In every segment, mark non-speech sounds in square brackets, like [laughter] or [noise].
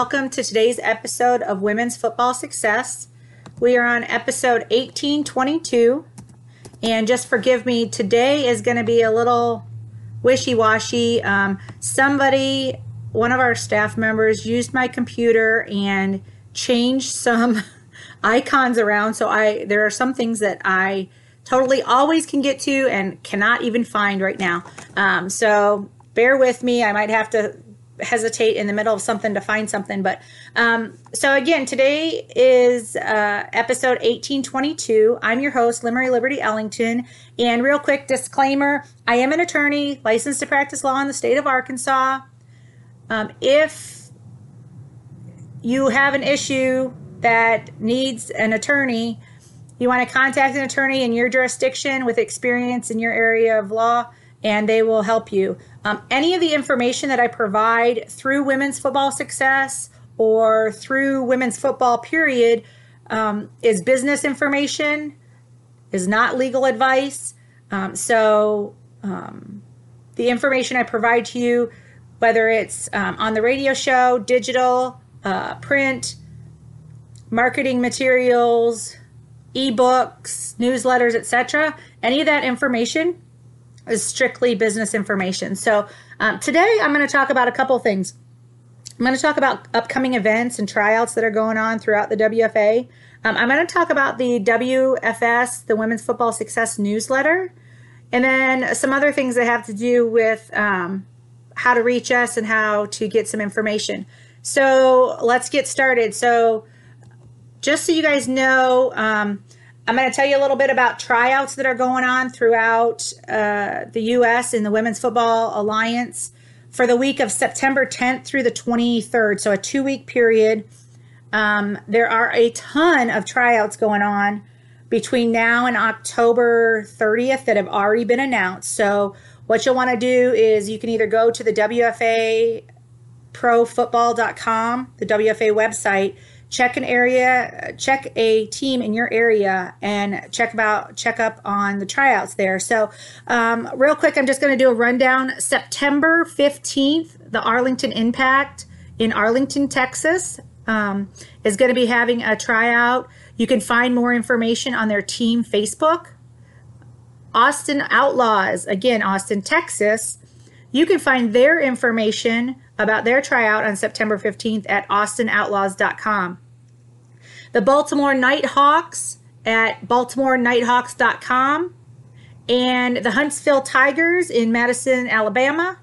Welcome to today's episode of Women's Football Success. We are on episode 1822, and just forgive me, today is going to be a little wishy washy. Um, somebody, one of our staff members, used my computer and changed some [laughs] icons around. So I there are some things that I totally always can get to and cannot even find right now. Um, so bear with me. I might have to hesitate in the middle of something to find something. But um, so again, today is uh, episode 1822. I'm your host, LynMarie Liberty Ellington. And real quick disclaimer I am an attorney licensed to practice law in the state of Arkansas. Um, if you have an issue that needs an attorney, you want to contact an attorney in your jurisdiction with experience in your area of law, and they will help you. Um, any of the information that I provide through Women's Football Success or through Women's Football Period um, is business information, is not legal advice. Um, so um, the information I provide to you, whether it's um, on the radio show, digital, uh, print, marketing materials, ebooks, newsletters, etc., any of that information is strictly business information. So um, today I'm going to talk about a couple things. I'm going to talk about upcoming events and tryouts that are going on throughout the WFA. Um, I'm going to talk about the WFS, the Women's Football Success Newsletter, and then some other things that have to do with um, how to reach us and how to get some information. So let's get started. So, just so you guys know, um, I'm going to tell you a little bit about tryouts that are going on throughout uh, the U.S. in the Women's Football Alliance for the week of September 10th through the 23rd. So, a two week period. Um, there are a ton of tryouts going on between now and October 30th that have already been announced. So, what you'll want to do is you can either go to the WFA profootball.com, the WFA website, check an area, check a team in your area, and check about check up on the tryouts there. So, um, real quick, I'm just going to do a rundown. September 15th, the Arlington Impact in Arlington, Texas, um, is going to be having a tryout. You can find more information on their team Facebook. Austin Outlaws, again, Austin, Texas. You can find their information about their tryout on September 15th at austinoutlaws.com. The Baltimore Nighthawks at baltimorenighthawks.com and the Huntsville Tigers in Madison, Alabama.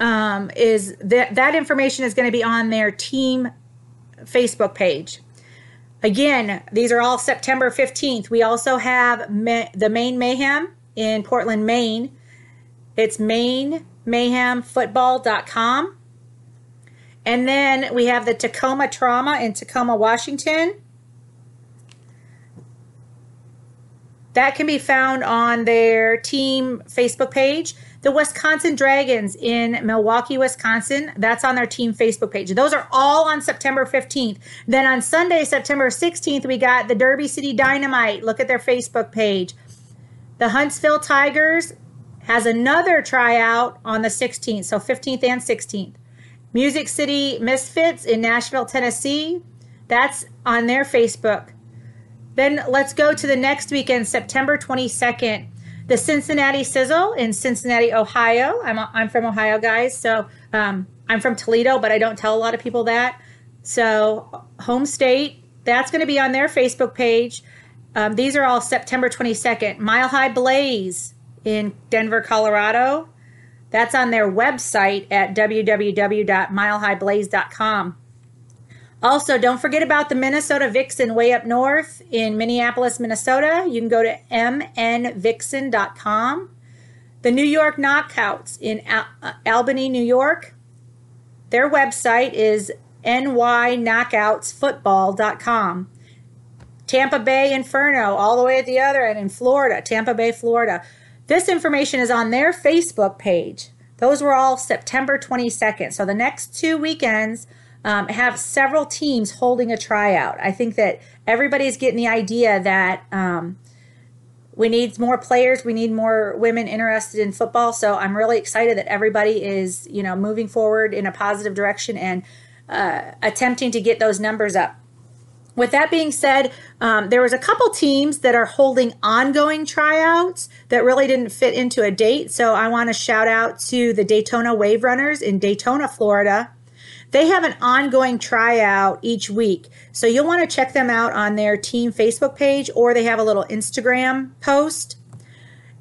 Um, is that that information is going to be on their team Facebook page. Again, these are all September 15th. We also have the Maine Mayhem in Portland, Maine. It's mainmayhemfootball.com. And then we have the Tacoma Trauma in Tacoma, Washington. That can be found on their team Facebook page. The Wisconsin Dragons in Milwaukee, Wisconsin, that's on their team Facebook page. Those are all on September 15th. Then on Sunday, September 16th, we got the Derby City Dynamite. Look at their Facebook page. The Huntsville Tigers has another tryout on the 16th, so 15th and 16th. Music City Misfits in Nashville, Tennessee. That's on their Facebook. Then let's go to the next weekend, September 22nd. The Cincinnati Sizzle in Cincinnati, Ohio. I'm, I'm from Ohio, guys. So um, I'm from Toledo, but I don't tell a lot of people that. So, home state, that's going to be on their Facebook page. Um, these are all September 22nd. Mile High Blaze in Denver, Colorado. That's on their website at www.milehighblaze.com. Also, don't forget about the Minnesota Vixen way up north in Minneapolis, Minnesota. You can go to mnvixen.com. The New York Knockouts in Al- uh, Albany, New York. Their website is nyknockoutsfootball.com. Tampa Bay Inferno, all the way at the other end in Florida, Tampa Bay, Florida. This information is on their Facebook page. Those were all September 22nd. So the next two weekends um, have several teams holding a tryout. I think that everybody's getting the idea that um, we need more players, we need more women interested in football. So I'm really excited that everybody is, you know, moving forward in a positive direction and uh, attempting to get those numbers up. With that being said, um, there was a couple teams that are holding ongoing tryouts that really didn't fit into a date. So I want to shout out to the Daytona Wave Runners in Daytona, Florida. They have an ongoing tryout each week. So you'll want to check them out on their team Facebook page or they have a little Instagram post.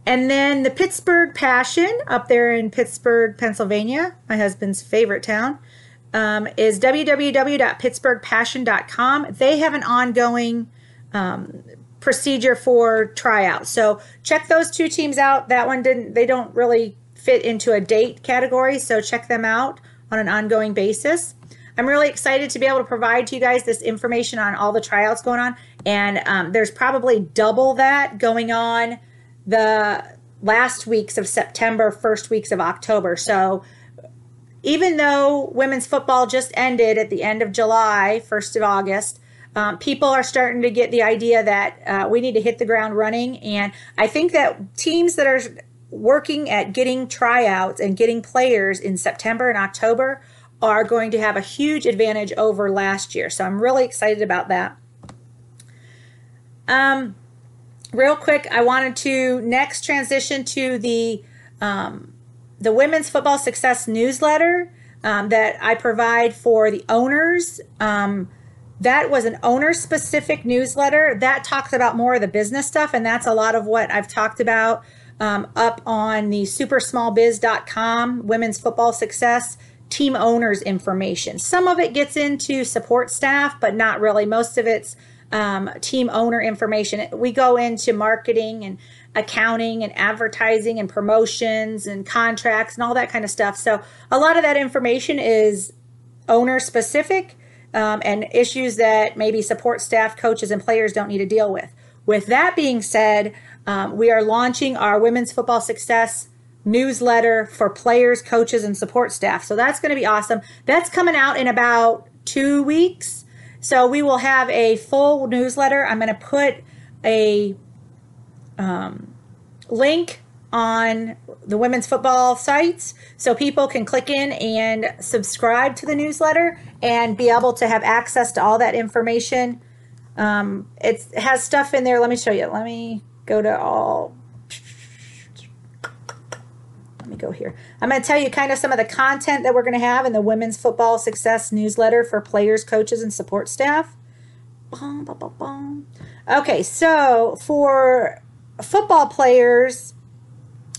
And then the Pittsburgh Passion up there in Pittsburgh, Pennsylvania, my husband's favorite town um, is www.pittsburghpassion.com. They have an ongoing um, procedure for tryouts. So check those two teams out. That one didn't, they don't really fit into a date category. So check them out on an ongoing basis. I'm really excited to be able to provide to you guys this information on all the tryouts going on. And um, there's probably double that going on the last weeks of September, first weeks of October. So even though women's football just ended at the end of July, 1st of August, um, people are starting to get the idea that uh, we need to hit the ground running. And I think that teams that are working at getting tryouts and getting players in September and October are going to have a huge advantage over last year. So I'm really excited about that. Um, real quick, I wanted to next transition to the um, the Women's Football Success newsletter um, that I provide for the owners. Um, that was an owner specific newsletter that talks about more of the business stuff, and that's a lot of what I've talked about um, up on the supersmallbiz.com women's football success team owners information. Some of it gets into support staff, but not really. Most of it's um, team owner information. We go into marketing and accounting and advertising and promotions and contracts and all that kind of stuff. So a lot of that information is owner specific um, and issues that maybe support staff, coaches, and players don't need to deal with. With that being said, um, we are launching our Women's Football Success newsletter for players, coaches, and support staff. So that's going to be awesome. That's coming out in about two weeks. So we will have a full newsletter. I'm going to put a um, link on the women's football sites so people can click in and subscribe to the newsletter and be able to have access to all that information. Um, it has stuff in there. Let me show you. Let me go to all. Let me go here. I'm going to tell you kind of some of the content that we're going to have in the Women's Football Success newsletter for players, coaches, and support staff. Okay, so for football players,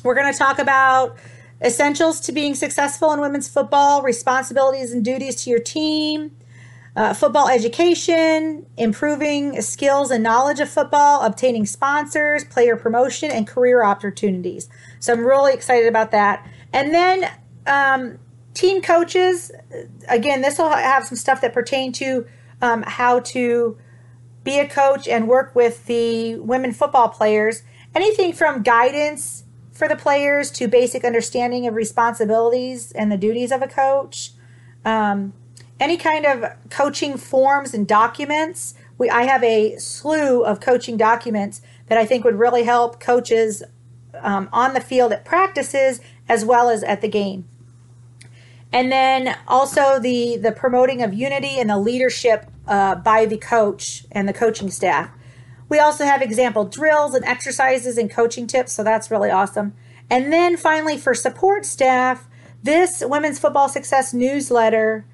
we're going to talk about essentials to being successful in women's football, responsibilities and duties to your team, uh, football education, improving skills and knowledge of football, obtaining sponsors, player promotion, and career opportunities. So I'm really excited about that. And then um, team coaches, again, this will have some stuff that pertain to um, how to be a coach and work with the women football players. Anything from guidance for the players to basic understanding of responsibilities and the duties of a coach. Um, any kind of coaching forms and documents. We, I have a slew of coaching documents that I think would really help coaches um, on the field at practices as well as at the game. And then also the the promoting of unity and the leadership uh, by the coach and the coaching staff. We also have example drills and exercises and coaching tips, so that's really awesome. And then finally, for support staff, this Women's Football Success newsletter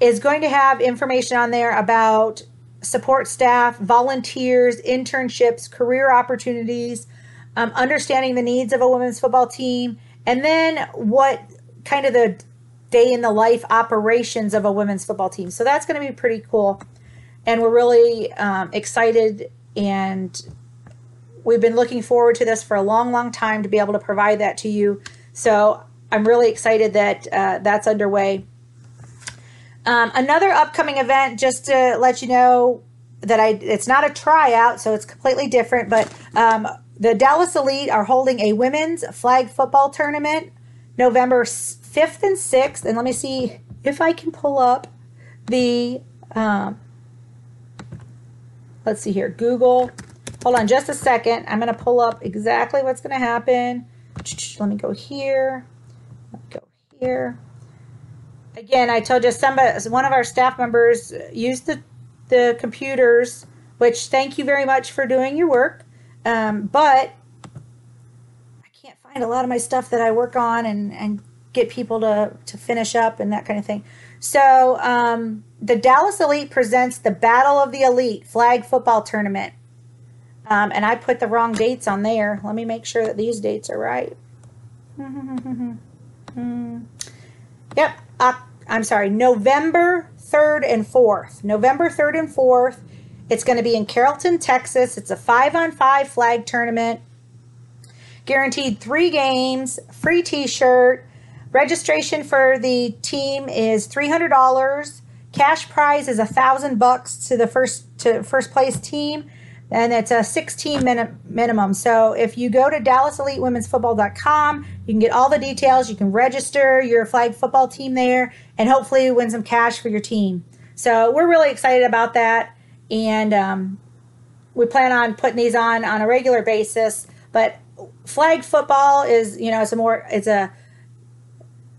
is going to have information on there about support staff, volunteers, internships, career opportunities, um, understanding the needs of a women's football team, and then what kind of the day in the life operations of a women's football team. So that's going to be pretty cool. And we're really um, excited and we've been looking forward to this for a long, long time to be able to provide that to you. So I'm really excited that uh, that's underway. Um, another upcoming event, just to let you know that I it's not a tryout, so it's completely different. But um, the Dallas Elite are holding a women's flag football tournament November 5th and 6th. And let me see if I can pull up the, um, let's see here, Google. Hold on just a second. I'm going to pull up exactly what's going to happen. Let me go here. Let me go here. Again, I told you somebody, one of our staff members used the, the computers, which thank you very much for doing your work. Um, but I can't find a lot of my stuff that I work on and, and get people to, to finish up and that kind of thing. So um, the Dallas Elite presents the Battle of the Elite flag football tournament. Um, and I put the wrong dates on there. Let me make sure that these dates are right. [laughs] yep, uh, I'm sorry, November 3rd and 4th. November 3rd and 4th. It's going to be in Carrollton, Texas. It's a five on five flag tournament. Guaranteed three games, free t shirt. Registration for the team is $300. Cash prize is a thousand bucks to the first to first place team and it's a 16 minute minimum. So if you go to DallasEliteWomen'sFootball.com, you can get all the details. You can register your flag football team there and hopefully win some cash for your team. So we're really excited about that, and um, we plan on putting these on on a regular basis. But flag football is, you know, it's a more it's a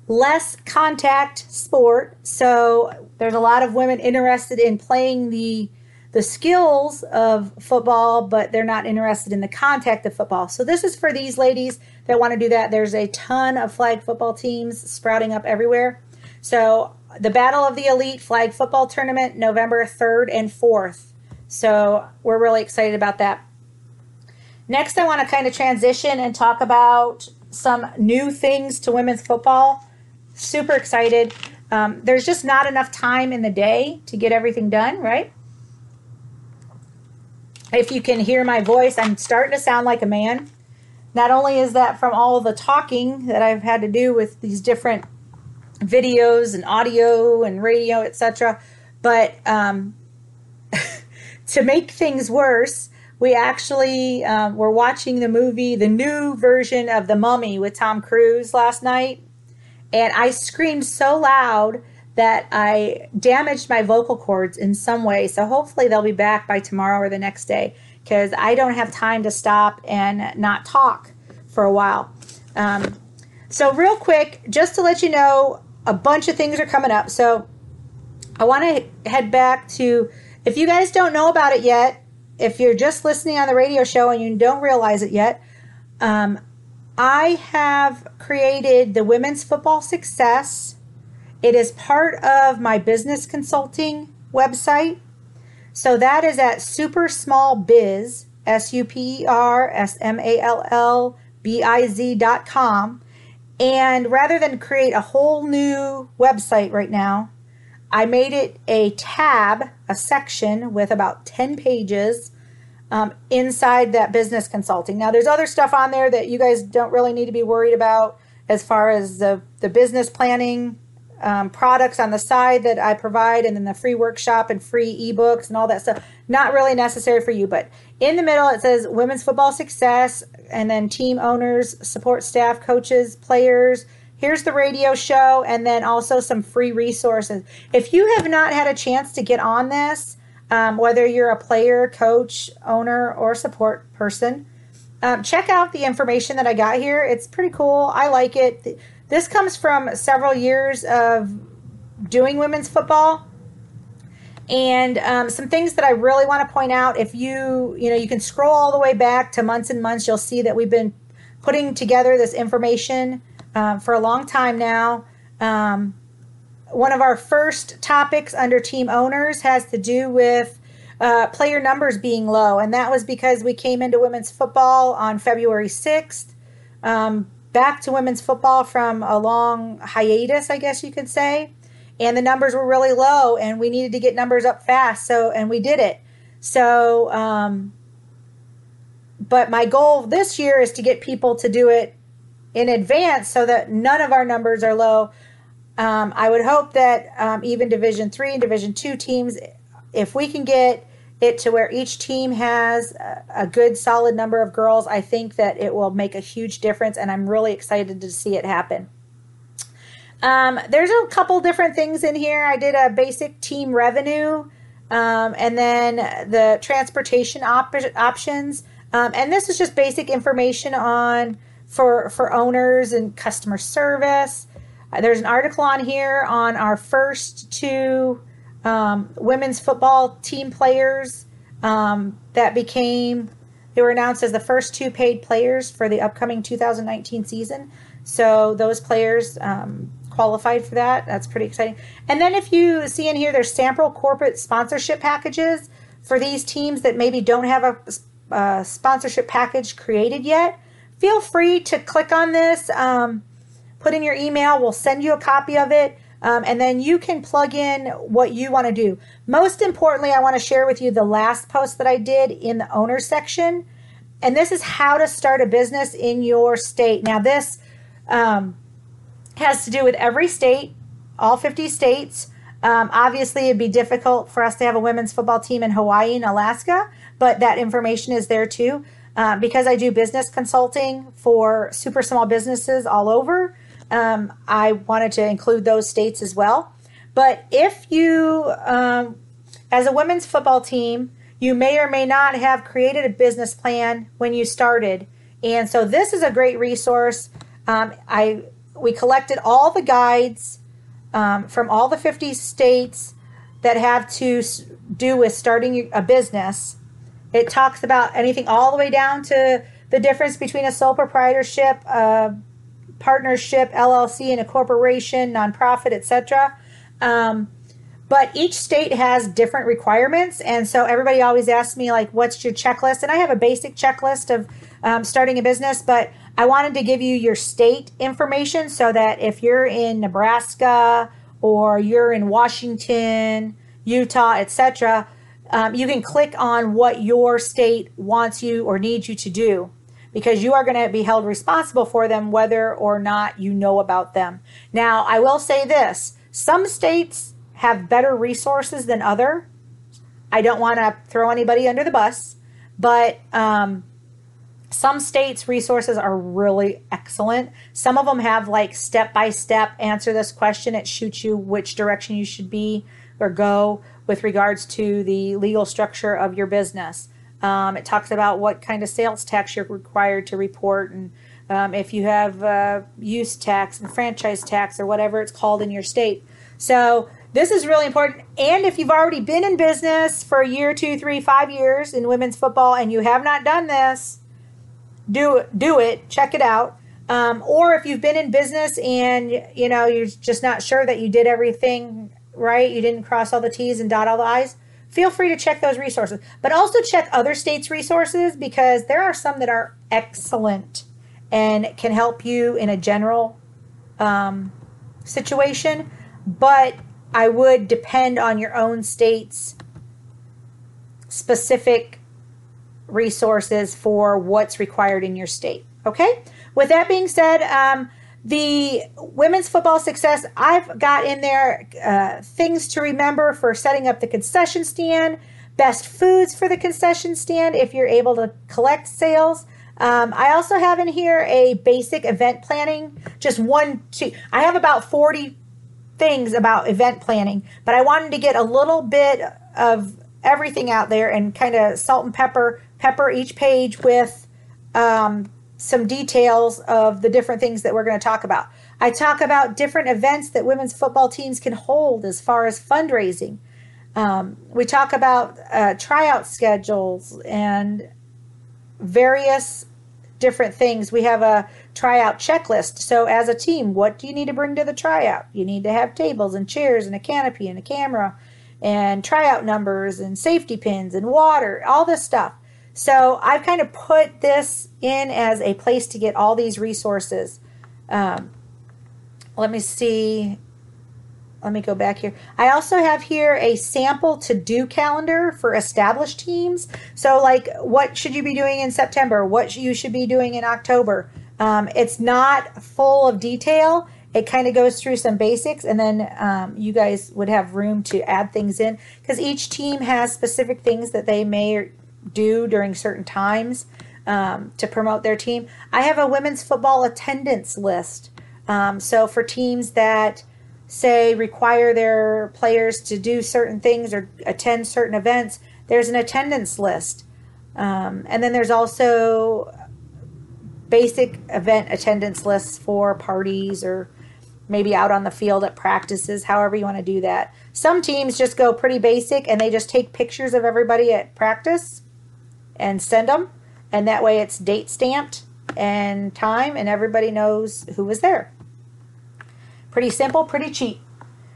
less contact sport, so there's a lot of women interested in playing the the skills of football, but they're not interested in the contact of football. So this is for these ladies that want to do that. There's a ton of flag football teams sprouting up everywhere. So the Battle of the Elite Flag Football Tournament, November 3rd and 4th. So we're really excited about that. Next, I want to kind of transition and talk about some new things to women's football. Super excited. Um, there's just not enough time in the day to get everything done, right? if you can hear my voice, I'm starting to sound like a man. Not only is that from all the talking that I've had to do with these different videos and audio and radio, etc., but um, [laughs] to make things worse, we actually um, were watching the movie, the new version of The Mummy with Tom Cruise last night, and I screamed so loud that I damaged my vocal cords in some way. So hopefully they'll be back by tomorrow or the next day because I don't have time to stop and not talk for a while. Um, so, real quick, just to let you know, a bunch of things are coming up. So, I want to head back to, if you guys don't know about it yet, if you're just listening on the radio show and you don't realize it yet, um, I have created the Women's Football Success it is part of my business consulting website. So that is at super small biz, S U P E R S M A L L B I Z dot com. And rather than create a whole new website right now, I made it a tab, a section with about 10 pages um, inside that business consulting. Now, there's other stuff on there that you guys don't really need to be worried about as far as the, the business planning um, products on the side that I provide, and then the free workshop and free ebooks and all that stuff. Not really necessary for you, but in the middle it says women's football success, and then team owners, support staff, coaches, players. Here's the radio show, and then also some free resources. If you have not had a chance to get on this, um, whether you're a player, coach, owner, or support person, um, check out the information that I got here. It's pretty cool. I like it. This comes from several years of doing women's football. And um, some things that I really want to point out if you, you know, you can scroll all the way back to months and months, you'll see that we've been putting together this information uh, for a long time now. Um, one of our first topics under team owners has to do with uh, player numbers being low. And that was because we came into women's football on February 6th, um, back to women's football from a long hiatus, I guess you could say. And the numbers were really low, and we needed to get numbers up fast. So, and we did it. So, um, but my goal this year is to get people to do it in advance so that none of our numbers are low. Um, I would hope that um, even Division three and Division two teams, if we can get it to where each team has a, a good solid number of girls, I think that it will make a huge difference, and I'm really excited to see it happen. Um, there's a couple different things in here. I did a basic team revenue, um, and then the transportation op- options. Um, and this is just basic information on for for owners and customer service. There's an article on here on our first two um, women's football team players um, that became they were announced as the first two paid players for the upcoming 2019 season. So those players um, qualified for that. That's pretty exciting. And then if you see in here, there's sample corporate sponsorship packages for these teams that maybe don't have a uh, sponsorship package created yet, feel free to click on this, um, put in your email. We'll send you a copy of it. Um, and then you can plug in what you want to do. Most importantly, I want to share with you the last post that I did in the owner section. And this is how to start a business in your state. Now, this um, has to do with every state, all 50 states. Um, obviously, it'd be difficult for us to have a women's football team in Hawaii and Alaska but that information is there too. Uh, because I do business consulting for super small businesses all over, um, I wanted to include those states as well. But if you, um, as a women's football team, you may or may not have created a business plan when you started. And so this is a great resource. Um, I we collected all the guides um, from all the 50 states that have to do with starting a business it talks about anything all the way down to the difference between a sole proprietorship, a partnership, LLC, and a corporation, nonprofit, etc. Um, but each state has different requirements, and so everybody always asks me like, "What's your checklist?" And I have a basic checklist of um, starting a business, but I wanted to give you your state information so that if you're in Nebraska or you're in Washington, Utah, etc., um, you can click on what your state wants you or needs you to do because you are going to be held responsible for them whether or not you know about them. Now, I will say this some states have better resources than other. I don't want to throw anybody under the bus, but um, some states' resources are really excellent. Some of them have like step by step answer this question. It shoots you which direction you should be or go with regards to the legal structure of your business. Um, it talks about what kind of sales tax you're required to report and um, if you have uh, use tax and franchise tax or whatever it's called in your state. So this is really important. And if you've already been in business for a year, two, three, five years in women's football and you have not done this, do do it. Check it out. Um, or if you've been in business and you know you're just not sure that you did everything right? You didn't cross all the T's and dot all the I's. Feel free to check those resources, but also check other states' resources because there are some that are excellent and can help you in a general um, situation. But I would depend on your own state's specific resources for what's required in your state. Okay. With that being said, um, the women's football success, I've got in there uh, things to remember for setting up the concession stand, best foods for the concession stand if you're able to collect sales. Um, I also have in here a basic event planning, just one, two. I have about 40 things about event planning, but I wanted to get a little bit of everything out there and kind of salt and pepper, pepper each page with um, some details of the different things that we're going to talk about. I talk about different events that women's football teams can hold as far as fundraising. Um, we talk about uh, tryout schedules and various different things. We have a tryout checklist. So, as a team, what do you need to bring to the tryout? You need to have tables and chairs and a canopy and a camera and tryout numbers and safety pins and water, all this stuff. So, I've kind of put this in as a place to get all these resources. Um, let me see let me go back here. I also have here a sample to do calendar for established teams. So, like, what should you be doing in September? What you should be doing in October? Um, it's not full of detail. It kind of goes through some basics, and then um, you guys would have room to add things in because each team has specific things that they may do during certain times um, to promote their team. I have a women's football attendance list. Um, so, for teams that say require their players to do certain things or attend certain events, there's an attendance list. Um, and then there's also basic event attendance lists for parties or maybe out on the field at practices, however you want to do that. Some teams just go pretty basic and they just take pictures of everybody at practice and send them. And that way it's date stamped and time, and everybody knows who was there. Pretty simple, pretty cheap.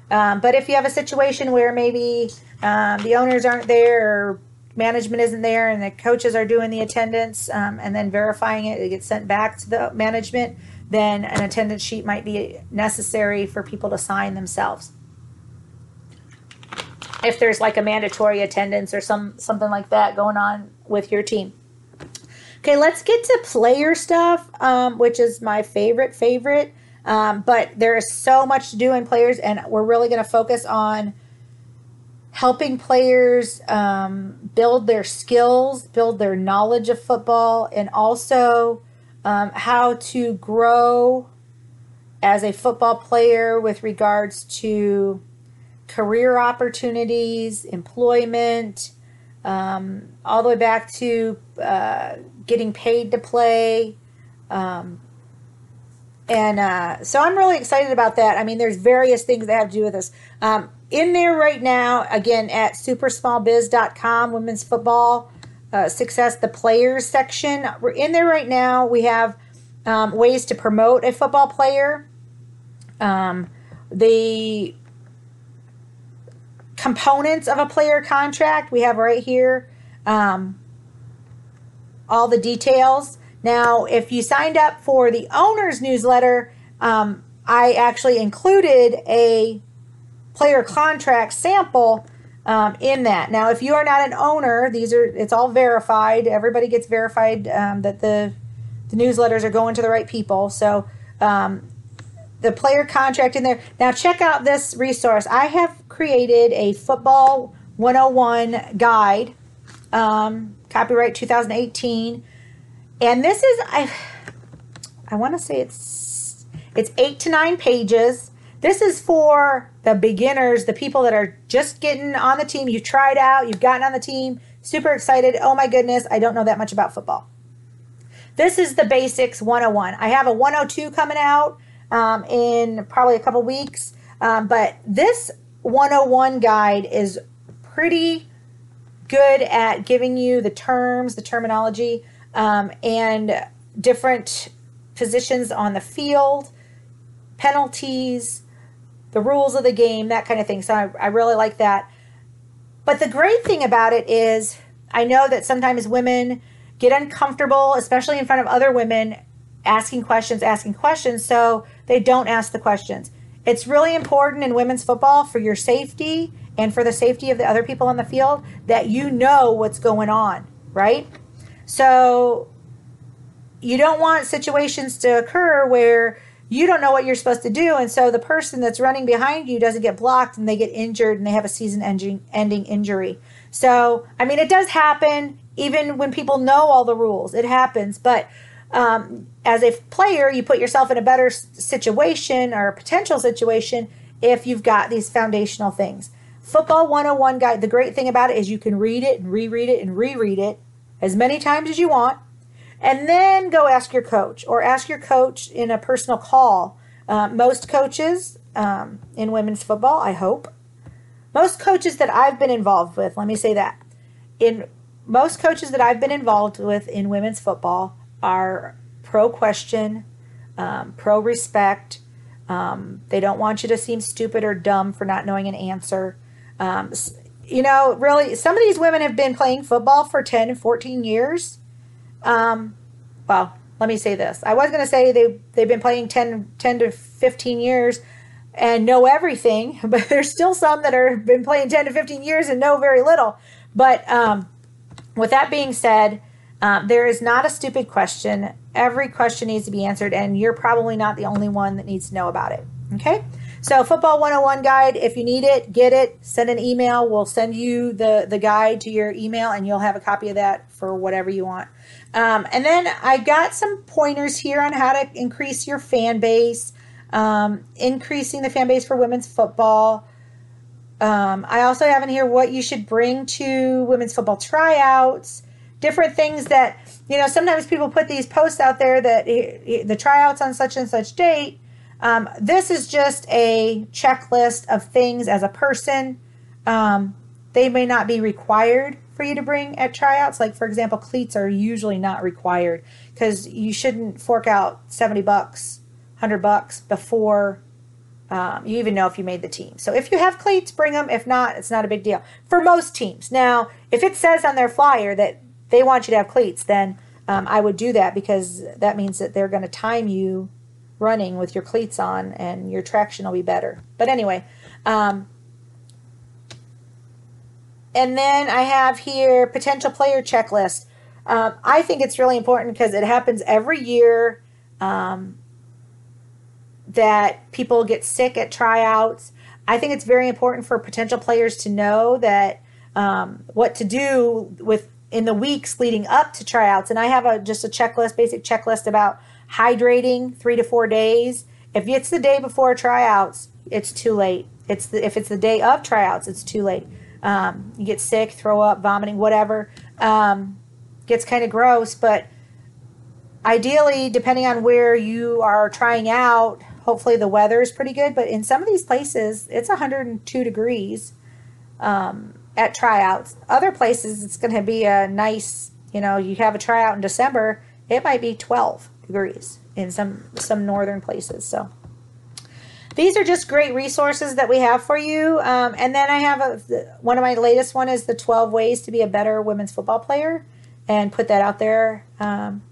Um, but if you have a situation where maybe um, the owners aren't there or management isn't there and the coaches are doing the attendance um, and then verifying it, it gets sent back to the management, then an attendance sheet might be necessary for people to sign themselves. If there's like a mandatory attendance or some something like that going on with your team. Okay, let's get to player stuff, um, which is my favorite favorite. Um, but there is so much to do in players, and we're really going to focus on helping players um, build their skills, build their knowledge of football, and also um, how to grow as a football player with regards to career opportunities, employment, um, all the way back to uh, getting paid to play. Um, and uh, so I'm really excited about that. I mean, there's various things that have to do with this. Um, in there right now, again, at supersmallbiz.com, women's football uh, success, the players section. We're in there right now. We have um, ways to promote a football player. Um, the components of a player contract we have right here. Um, all the details. Now, if you signed up for the owner's newsletter, um, I actually included a player contract sample um, in that. Now, if you are not an owner, these are it's all verified. Everybody gets verified um, that the the newsletters are going to the right people. So um, the player contract in there. Now, check out this resource. I have created a football 101 guide, um, copyright 2018 and this is I I want to say it's it's 8 to 9 pages. This is for the beginners, the people that are just getting on the team. You've tried out, you've gotten on the team, super excited. Oh my goodness, I don't know that much about football. This is the basics 101. I have a 102 coming out um, in probably a couple weeks, um, but this 101 guide is pretty good at giving you the terms, the terminology um, and different positions on the field, penalties, the rules of the game, that kind of thing. So I, I really like that. But the great thing about it is, I know that sometimes women get uncomfortable, especially in front of other women, asking questions, asking questions, so they don't ask the questions. It's really important in women's football for your safety and for the safety of the other people on the field that you know what's going on, right? So you don't want situations to occur where you don't know what you're supposed to do. And so the person that's running behind you doesn't get blocked and they get injured and they have a season ending, injury. So, I mean, it does happen even when people know all the rules. It happens. But um, as a player, you put yourself in a better situation or potential situation if you've got these foundational things. Football 101 guide, the great thing about it is you can read it and reread it and reread it as many times as you want, and then go ask your coach or ask your coach in a personal call. Uh, most coaches um, in women's football, I hope, most coaches that I've been involved with, let me say that, in most coaches that I've been involved with in women's football are pro question, um, pro respect. Um, they don't want you to seem stupid or dumb for not knowing an answer. Um, you know, really, some of these women have been playing football for 10 and 14 years. Um, well, let me say this. I was going to say they, they've been playing 10, 10 to 15 years and know everything, [laughs] but there's still some that are been playing 10 to 15 years and know very little. But um, with that being said, um, there is not a stupid question. Every question needs to be answered, and you're probably not the only one that needs to know about it. Okay? So, Football 101 guide, if you need it, get it, send an email. We'll send you the, the guide to your email, and you'll have a copy of that for whatever you want. Um, and then I got some pointers here on how to increase your fan base, um, increasing the fan base for women's football. Um, I also have in here what you should bring to women's football tryouts, different things that, you know, sometimes people put these posts out there that the tryouts on such and such date. Um, this is just a checklist of things as a person. Um, they may not be required for you to bring at tryouts. Like, for example, cleats are usually not required because you shouldn't fork out 70 bucks, 100 bucks before um, you even know if you made the team. So if you have cleats, bring them. If not, it's not a big deal for most teams. Now, if it says on their flyer that they want you to have cleats, then um, I would do that because that means that they're going to time you running with your cleats on and your traction will be better. But anyway, um, and then I have here potential player checklist. Um, I think it's really important because it happens every year. Um, that people get sick at tryouts. I think it's very important for potential players to know that um, what to do with in the weeks leading up to tryouts. And I have a just a checklist, basic checklist about hydrating three to four days. If it's the day before tryouts, it's too late. It's the, if it's the day of tryouts, it's too late. Um, you get sick, throw up, vomiting, whatever. Um, gets kind of gross, but ideally, depending on where you are trying out, hopefully the weather is pretty good. But in some of these places, it's 102 degrees um, at tryouts. Other places, it's going to be a nice, you know, you have a tryout in December, it might be 12 degrees in some some northern places. So these are just great resources that we have for you. Um, and then I have a, one of my latest one is the 12 ways to be a better women's football player, and put that out there. Um,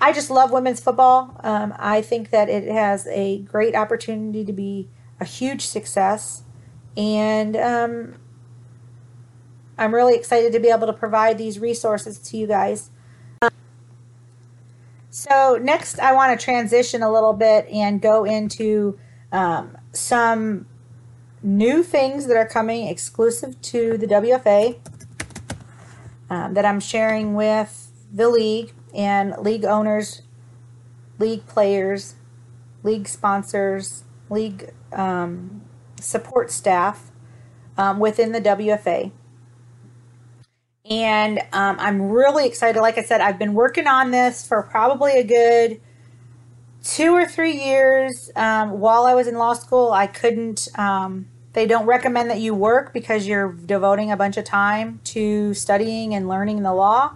I just love women's football. Um, I think that it has a great opportunity to be a huge success. And um, I'm really excited to be able to provide these resources to you guys. So, next, I want to transition a little bit and go into um, some new things that are coming exclusive to the WFA um, that I'm sharing with the league and league owners, league players, league sponsors, league um, support staff um, within the WFA. And um, I'm really excited. Like I said, I've been working on this for probably a good two or three years. Um, while I was in law school, I couldn't. Um, they don't recommend that you work because you're devoting a bunch of time to studying and learning the law.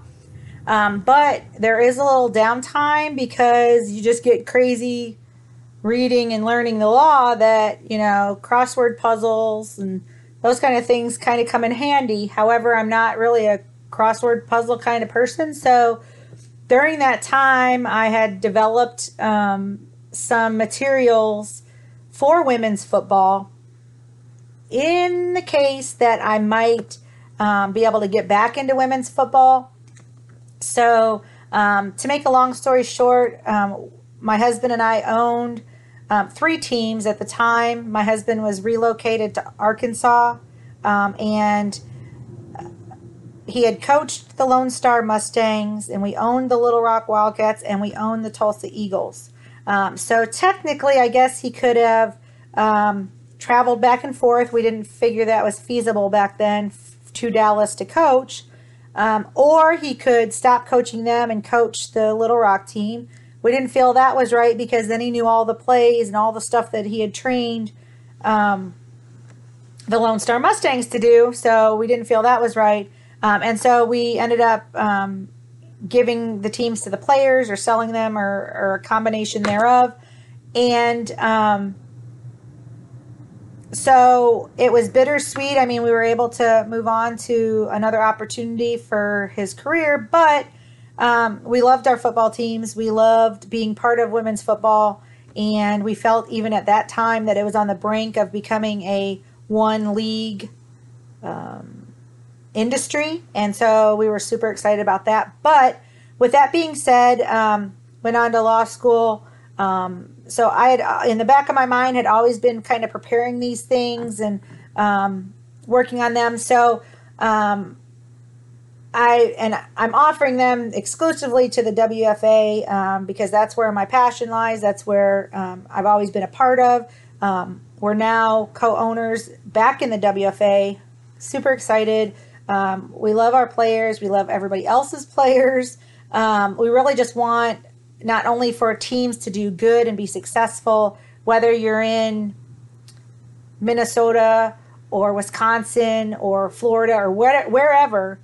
Um, but there is a little downtime because you just get crazy reading and learning the law that, you know, crossword puzzles and those kind of things kind of come in handy. However, I'm not really a crossword puzzle kind of person. So during that time, I had developed um, some materials for women's football in the case that I might um, be able to get back into women's football so, um, to make a long story short, um, my husband and I owned um, three teams at the time. My husband was relocated to Arkansas, um, and he had coached the Lone Star Mustangs, and we owned the Little Rock Wildcats, and we owned the Tulsa Eagles. Um, so, technically, I guess he could have um, traveled back and forth. We didn't figure that was feasible back then to Dallas to coach. Um, or he could stop coaching them and coach the Little Rock team. We didn't feel that was right because then he knew all the plays and all the stuff that he had trained um, the Lone Star Mustangs to do. So we didn't feel that was right. Um, and so we ended up um, giving the teams to the players or selling them or, or a combination thereof. And um, so it was bittersweet. I mean, we were able to move on to another opportunity for his career, but um, we loved our football teams. We loved being part of women's football. And we felt even at that time that it was on the brink of becoming a one league um, industry. And so we were super excited about that. But with that being said, um, went on to law school. Um, so I had, uh, in the back of my mind, had always been kind of preparing these things and um, working on them. So um, I and I'm offering them exclusively to the WFA um, because that's where my passion lies. That's where um, I've always been a part of. Um, we're now co-owners back in the WFA. Super excited. Um, we love our players. We love everybody else's [laughs] players. Um, we really just want not only for teams to do good and be successful, whether you're in Minnesota or Wisconsin or Florida or where, wherever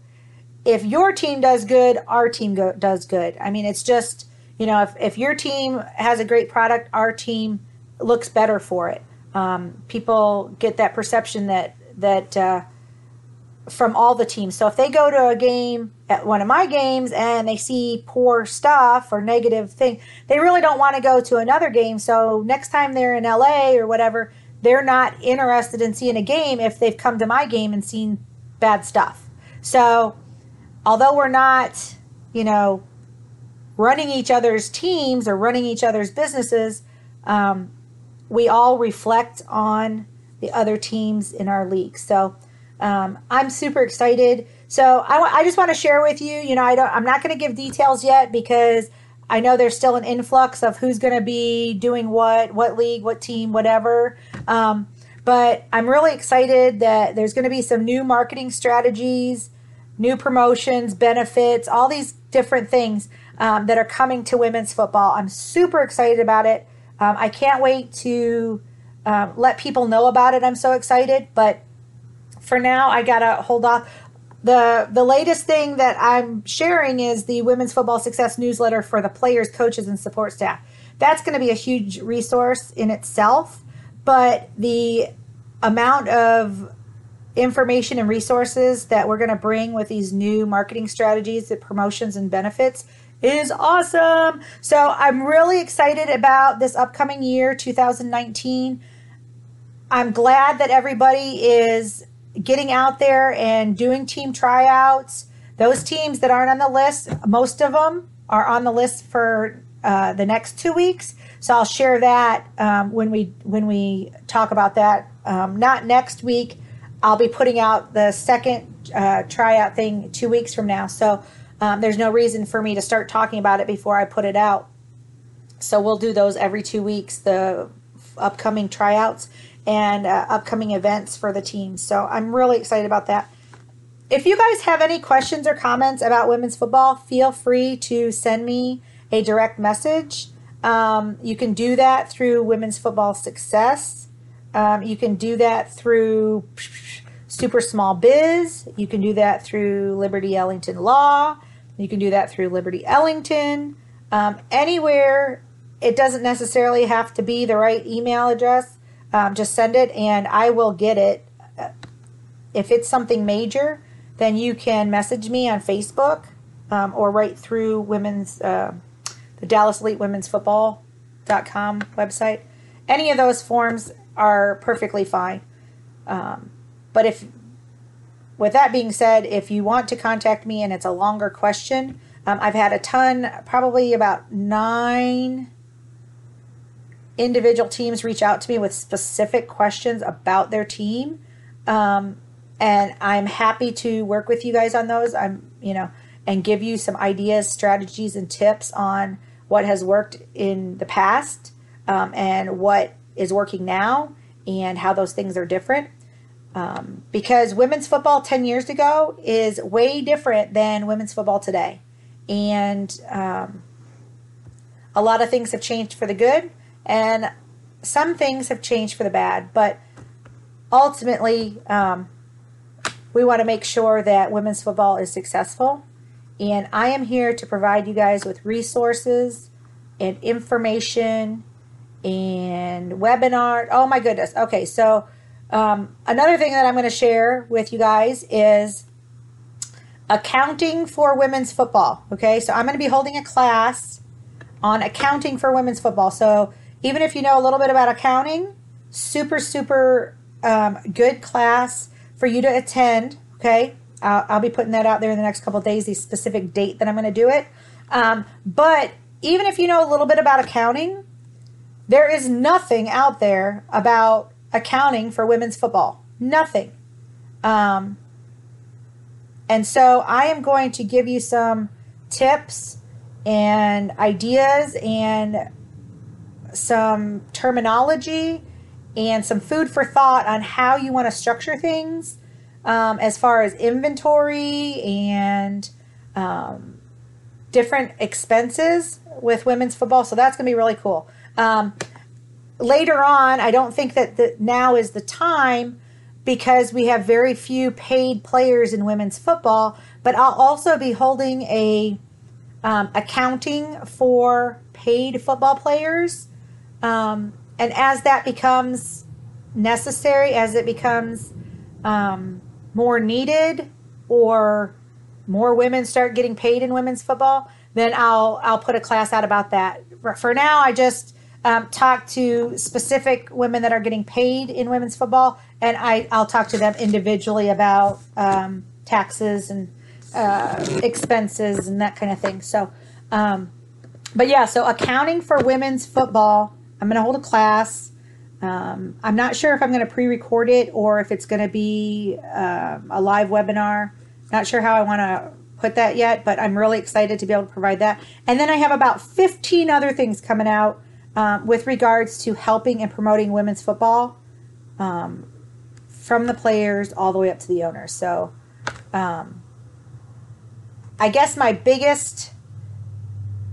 if your team does good, our team go, does good. I mean, it's just, you know, if, if your team has a great product, our team looks better for it. Um, people get that perception that, that, uh, from all the teams. So if they go to a game at one of my games and they see poor stuff or negative thing, they really don't want to go to another game. So next time they're in LA or whatever, they're not interested in seeing a game if they've come to my game and seen bad stuff. So although we're not, you know, running each other's teams or running each other's businesses, um, we all reflect on the other teams in our league. So um, I'm super excited. So I, I just want to share with you, you know, I don't, I'm not going to give details yet because I know there's still an influx of who's going to be doing what, what league, what team, whatever. Um, but I'm really excited that there's going to be some new marketing strategies new promotions, benefits, all these different things um, that are coming to women's football. I'm super excited about it. Um, I can't wait to um, let people know about it. I'm so excited. But for now, I gotta hold off. the The latest thing that I'm sharing is the Women's Football Success newsletter for the players, coaches, and support staff. That's going to be a huge resource in itself. But the amount of information and resources that we're going to bring with these new marketing strategies, the promotions and benefits is awesome. So I'm really excited about this upcoming year, 2019. I'm glad that everybody is getting out there and doing team tryouts. Those teams that aren't on the list, most of them are on the list for uh, the next two weeks. So I'll share that um, when we when we talk about that. Um, not next week, I'll be putting out the second uh, tryout thing two weeks from now. So um, there's no reason for me to start talking about it before I put it out. So we'll do those every two weeks, the upcoming tryouts and uh, upcoming events for the team. So I'm really excited about that. If you guys have any questions or comments about women's football, feel free to send me a direct message. Um, you can do that through Women's Football Success. Um, you can do that through Super Small Biz. You can do that through Liberty Ellington Law. You can do that through Liberty Ellington. Um, anywhere, it doesn't necessarily have to be the right email address. Um, just send it and I will get it. If it's something major, then you can message me on Facebook um, or right through women's uh, the Dallas Elite Women's Football.com website. Any of those forms are perfectly fine. Um, but if, with that being said, if you want to contact me and it's a longer question, um, I've had a ton, probably about nine individual teams reach out to me with specific questions about their team. Um, and I'm happy to work with you guys on those. I'm, you know, and give you some ideas, strategies, and tips on what has worked in the past um, and what is working now and how those things are different. Um, because women's football 10 years ago is way different than women's football today. And um, a lot of things have changed for the good, and some things have changed for the bad. But ultimately, um, we want to make sure that women's football is successful. and I am here to provide you guys with resources and information and webinar. Oh my goodness. Okay, so um, another thing that I'm going to share with you guys is accounting for women's football. Okay, so I'm going to be holding a class on accounting for women's football. So even if you know a little bit about accounting, super, super um, good class for you to attend. Okay, I'll, I'll, be putting that out there in the next couple days, the specific date that I'm going to do it. Um, but even if you know a little bit about accounting, there is nothing out there about accounting for women's football. Nothing. Um, and so I am going to give you some tips and ideas and some terminology and some food for thought on how you want to structure things um, as far as inventory and um, different expenses with women's football. So that's going to be really cool. Um, later on, I don't think that the, now is the time because we have very few paid players in women's football. But I'll also be holding a um, accounting for paid football players, um, and as that becomes necessary, as it becomes um, more needed, or more women start getting paid in women's football, then I'll I'll put a class out about that. For now, I just um, talk to specific women that are getting paid in women's football, and I, I'll talk to them individually about um, taxes and uh, expenses and that kind of thing. So, um, but yeah, so accounting for women's football, I'm going to hold a class. Um, I'm not sure if I'm going to pre record it or if it's going to be um, a live webinar. Not sure how I want to put that yet, but I'm really excited to be able to provide that. And then I have about 15 other things coming out um, with regards to helping and promoting women's football um, from the players all the way up to the owners. So, um, I guess my biggest,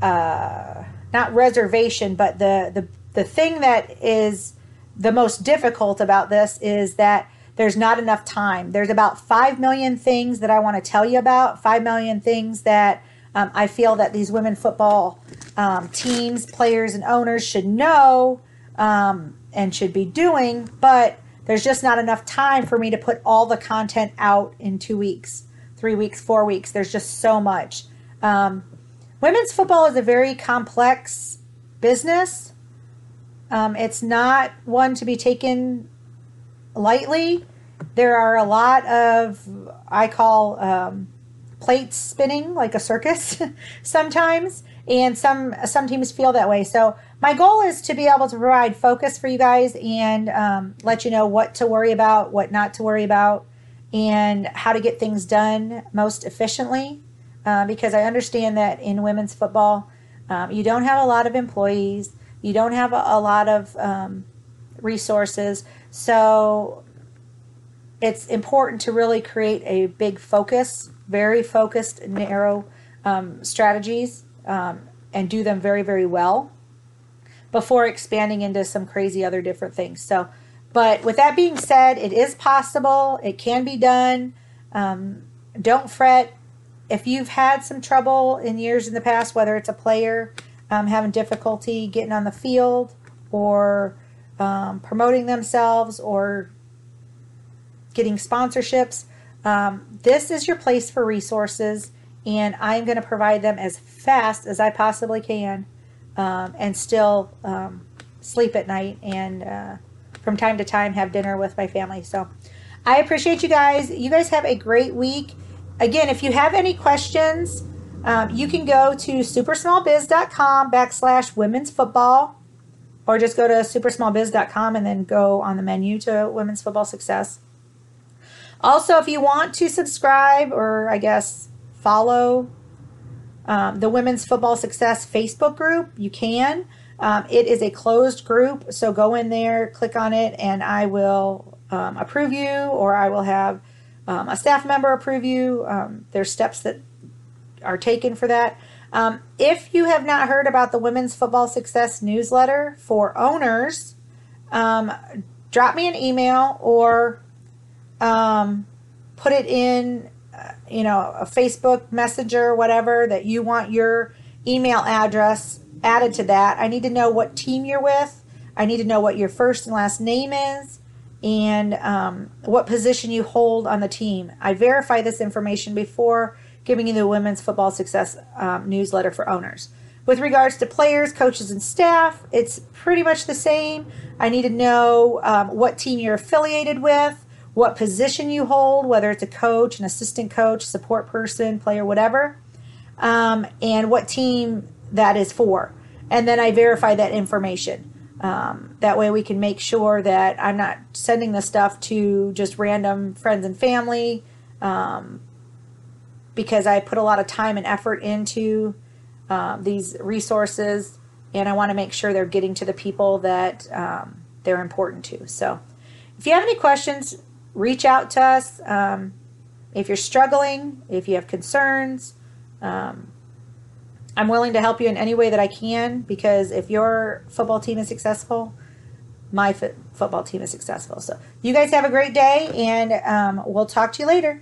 uh, not reservation, but the, the the thing that is the most difficult about this is that there's not enough time. There's about 5 million things that I want to tell you about, 5 million things that um, I feel that these women football um, teams, players, and owners should know um, and should be doing, but there's just not enough time for me to put all the content out in two weeks, three weeks, four weeks. There's just so much. Um, women's football is a very complex business. Um, it's not one to be taken lightly. There are a lot of, I call um, plates spinning like a circus [laughs] sometimes and some some teams feel that way. So my goal is to be able to provide focus for you guys and um, let you know what to worry about, what not to worry about, and how to get things done most efficiently. Uh, because I understand that in women's football, um, you don't have a lot of employees, you don't have a, a lot of um, resources, so it's important to really create a big focus, very focused, narrow um, strategies um, and do them very, very well before expanding into some crazy other different things. So, but with that being said, it is possible, it can be done. Um, don't fret. If you've had some trouble in years in the past, whether it's a player um, having difficulty getting on the field or um, promoting themselves or getting sponsorships, um, this is your place for resources and I'm going to provide them as fast as I possibly can um, and still um, sleep at night and uh, from time to time have dinner with my family. So I appreciate you guys. You guys have a great week. Again, if you have any questions, um, you can go to supersmallbiz.com backslash women's football or just go to supersmallbiz.com and then go on the menu to women's football success. Also, if you want to subscribe or I guess follow um, the Women's Football Success Facebook group, you can. Um, it is a closed group, so go in there, click on it, and I will um, approve you, or I will have um, a staff member approve you. Um, there's steps that are taken for that. Um, if you have not heard about the Women's Football Success newsletter for owners, drop me an email or put it in uh, you know, a Facebook Messenger, whatever, that you want your email address added to that. I need to know what team you're with. I need to know what your first and last name is and um, what position you hold on the team. I verify this information before giving you the Women's Football Success um, newsletter for owners. With regards to players, coaches, and staff, it's pretty much the same. I need to know um, what team you're affiliated with, what position you hold, whether it's a coach, an assistant coach, support person, player, whatever, um, and what team that is for. And then I verify that information. Um, that way we can make sure that I'm not sending the stuff to just random friends and family um, because I put a lot of time and effort into um, these resources and I want to make sure they're getting to the people that um, they're important to. So if you have any questions, reach out to us. Um, if you're struggling, if you have concerns, um, I'm willing to help you in any way that I can because if your football team is successful, my f- football team is successful. So you guys have a great day, and um, we'll talk to you later.